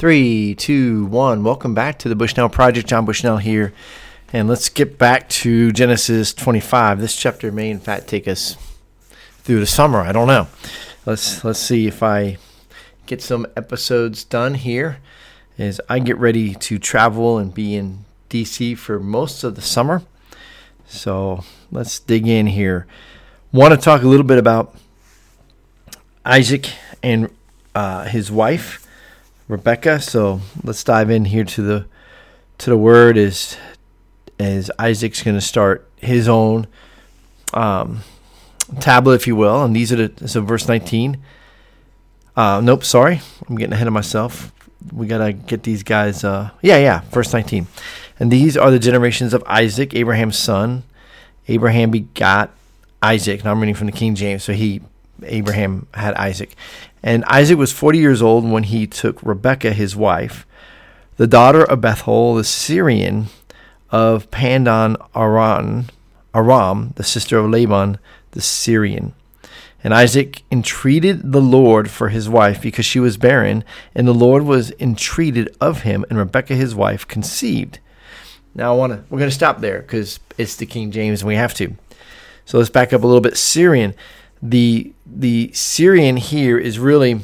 Three, two, one. Welcome back to the Bushnell Project. John Bushnell here. And let's get back to Genesis 25. This chapter may, in fact, take us through the summer. I don't know. Let's let's see if I get some episodes done here as I get ready to travel and be in DC for most of the summer. So let's dig in here. Want to talk a little bit about Isaac and uh, his wife. Rebekah. So let's dive in here to the to the word as as Isaac's going to start his own um, tablet, if you will, and these are the so verse nineteen. Uh, nope, sorry, I'm getting ahead of myself. We gotta get these guys. Uh, yeah, yeah, verse nineteen, and these are the generations of Isaac, Abraham's son. Abraham begot Isaac. Now I'm reading from the King James, so he Abraham had Isaac. And Isaac was 40 years old when he took Rebekah, his wife, the daughter of Bethuel, the Syrian of Padan Aram, Aram, the sister of Laban, the Syrian. And Isaac entreated the Lord for his wife because she was barren, and the Lord was entreated of him, and Rebekah his wife conceived. Now I want to we're going to stop there because it's the King James and we have to. So let's back up a little bit. Syrian the the Syrian here is really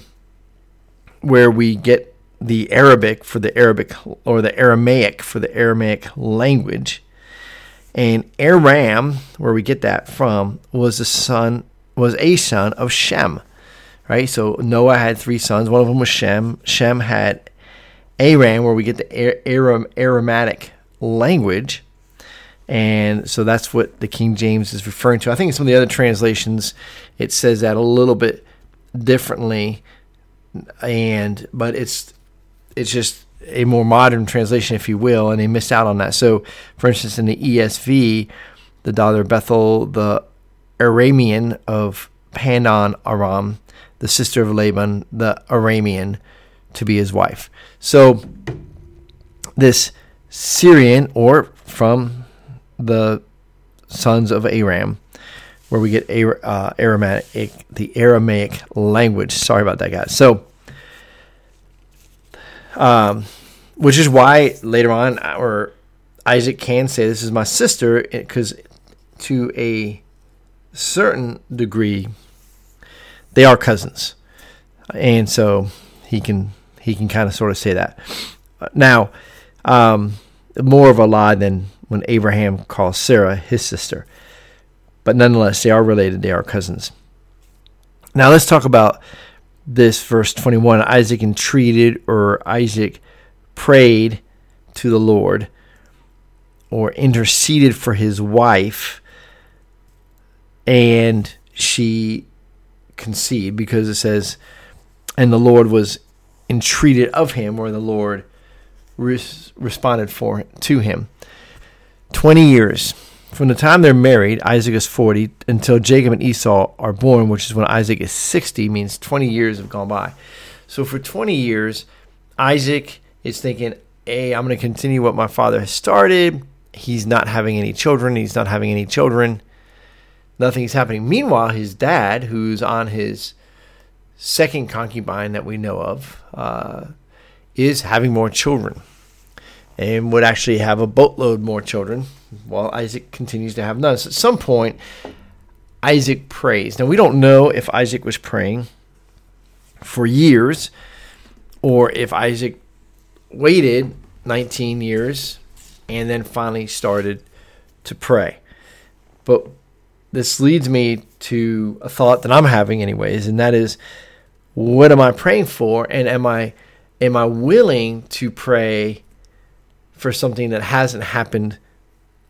where we get the Arabic for the Arabic or the Aramaic for the Aramaic language. And Aram, where we get that from, was the son was a son of Shem. Right? So Noah had three sons. One of them was Shem. Shem had Aram, where we get the Aram Aramaic language. And so that's what the King James is referring to. I think in some of the other translations, it says that a little bit differently, and but it's it's just a more modern translation, if you will, and they missed out on that. So, for instance, in the ESV, the daughter of Bethuel, the Aramean of Padan Aram, the sister of Laban, the Aramean, to be his wife. So, this Syrian, or from the sons of Aram, where we get uh, Aramaic, the Aramaic language. Sorry about that, guys. So, um, which is why later on, or Isaac can say, "This is my sister," because to a certain degree, they are cousins, and so he can he can kind of sort of say that. Now, um, more of a lie than when Abraham calls Sarah his sister. But nonetheless, they are related, they are cousins. Now let's talk about this verse 21. Isaac entreated or Isaac prayed to the Lord or interceded for his wife and she conceived because it says and the Lord was entreated of him or the Lord res- responded for to him. 20 years. From the time they're married, Isaac is 40, until Jacob and Esau are born, which is when Isaac is 60, means 20 years have gone by. So for 20 years, Isaac is thinking, hey, I'm going to continue what my father has started. He's not having any children. He's not having any children. Nothing's happening. Meanwhile, his dad, who's on his second concubine that we know of, uh, is having more children and would actually have a boatload more children, while Isaac continues to have none. So at some point, Isaac prays. Now, we don't know if Isaac was praying for years or if Isaac waited 19 years and then finally started to pray. But this leads me to a thought that I'm having anyways, and that is what am I praying for and am I am I willing to pray for something that hasn't happened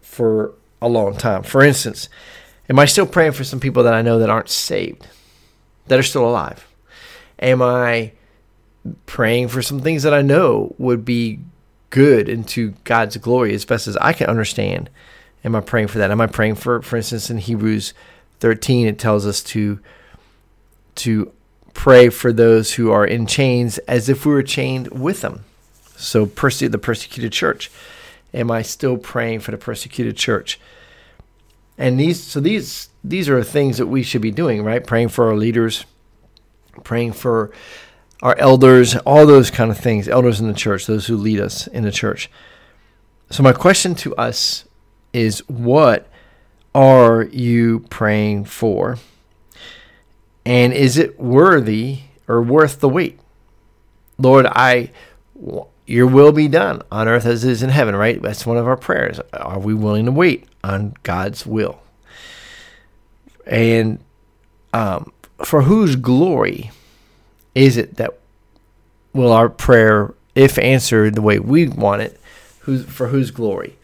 for a long time. For instance, am I still praying for some people that I know that aren't saved, that are still alive? Am I praying for some things that I know would be good into God's glory as best as I can understand? Am I praying for that? Am I praying for, for instance, in Hebrews 13, it tells us to to pray for those who are in chains as if we were chained with them. So perse- the persecuted church. Am I still praying for the persecuted church? And these so these these are things that we should be doing, right? Praying for our leaders, praying for our elders, all those kind of things, elders in the church, those who lead us in the church. So, my question to us is what are you praying for? And is it worthy or worth the wait? Lord, I your will be done on earth as it is in heaven, right? That's one of our prayers. Are we willing to wait on God's will? And um, for whose glory is it that will our prayer, if answered the way we want it, who's, for whose glory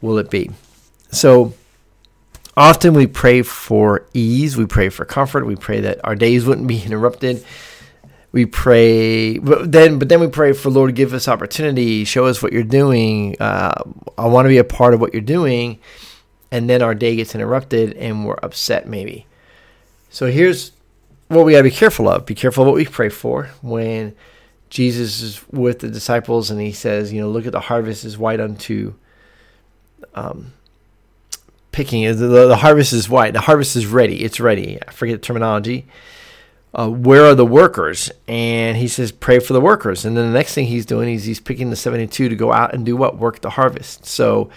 will it be? So often we pray for ease, we pray for comfort, we pray that our days wouldn't be interrupted we pray but then but then we pray for lord give us opportunity. Show us what you're doing. Uh, i want to be a part of what you're doing. And then our day gets interrupted and we're upset maybe. So here's what we got to be careful of. Be careful of what we pray for. When jesus is with the disciples and he says you know look at the harvest is white unto um, picking. The, the harvest is white. The harvest is ready. It's ready. I forget the terminology uh, where are the workers? And he says, pray for the workers. And then the next thing he's doing is he's picking the 72 to go out and do what? Work the harvest. So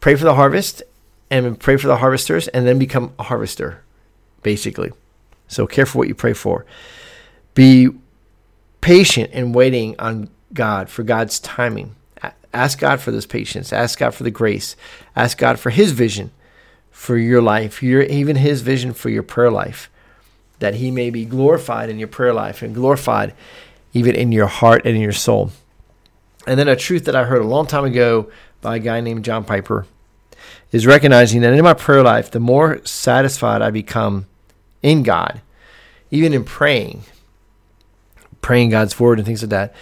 pray for the harvest and pray for the harvesters and then become a harvester, basically. So care for what you pray for. Be patient in waiting on God for God's timing. Ask God for this patience. Ask God for the grace. Ask God for His vision for your life, your, even His vision for your prayer life that he may be glorified in your prayer life and glorified even in your heart and in your soul. And then a truth that I heard a long time ago by a guy named John Piper is recognizing that in my prayer life, the more satisfied I become in God, even in praying, praying God's word and things like that,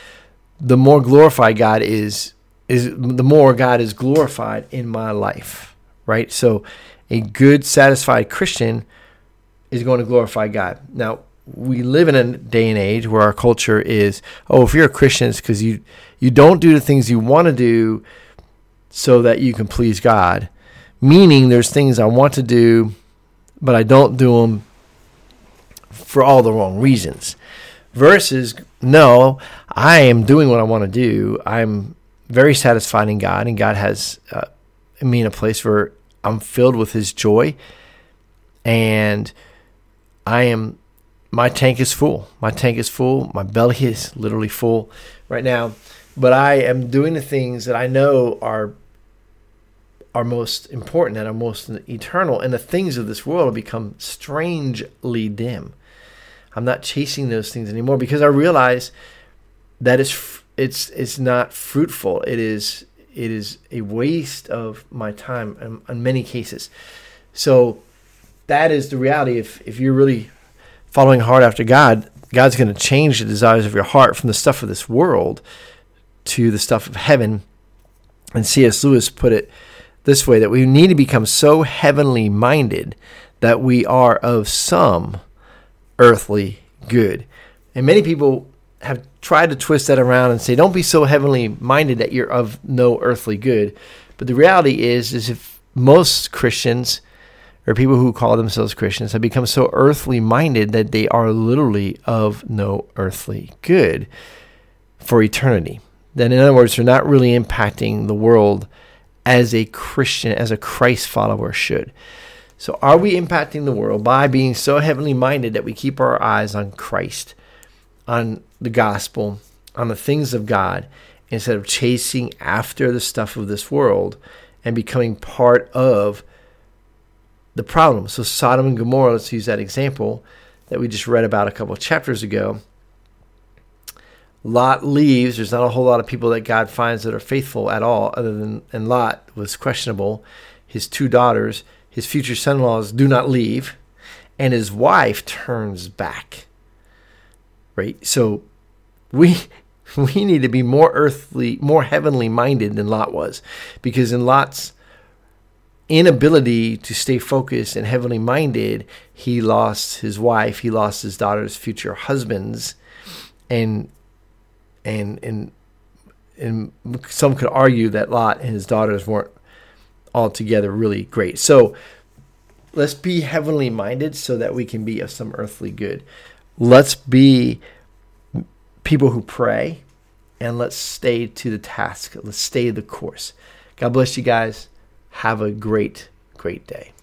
the more glorified God is, is the more God is glorified in my life. Right? So a good, satisfied Christian is going to glorify God. Now, we live in a day and age where our culture is, oh, if you're a Christian, it's because you you don't do the things you want to do so that you can please God. Meaning, there's things I want to do, but I don't do them for all the wrong reasons. Versus, no, I am doing what I want to do. I'm very satisfied in God, and God has uh, me in a place where I'm filled with His joy and I am my tank is full. My tank is full. My belly is literally full right now. But I am doing the things that I know are are most important and are most eternal, and the things of this world have become strangely dim. I'm not chasing those things anymore because I realize that it's it's it's not fruitful. It is it is a waste of my time in, in many cases. So that is the reality. If if you're really following hard after God, God's going to change the desires of your heart from the stuff of this world to the stuff of heaven. And C.S. Lewis put it this way that we need to become so heavenly minded that we are of some earthly good. And many people have tried to twist that around and say, don't be so heavenly minded that you're of no earthly good. But the reality is, is if most Christians or people who call themselves Christians have become so earthly minded that they are literally of no earthly good for eternity. Then, in other words, they're not really impacting the world as a Christian, as a Christ follower should. So, are we impacting the world by being so heavenly minded that we keep our eyes on Christ, on the gospel, on the things of God, instead of chasing after the stuff of this world and becoming part of the problem. So Sodom and Gomorrah, let's use that example that we just read about a couple chapters ago. Lot leaves. There's not a whole lot of people that God finds that are faithful at all, other than and Lot was questionable. His two daughters, his future son-in-laws, do not leave, and his wife turns back. Right. So we we need to be more earthly, more heavenly minded than Lot was, because in Lot's inability to stay focused and heavenly minded, he lost his wife, he lost his daughter's future husbands, and and and and some could argue that Lot and his daughters weren't altogether really great. So let's be heavenly minded so that we can be of some earthly good. Let's be people who pray, and let's stay to the task. Let's stay the course. God bless you guys. Have a great, great day.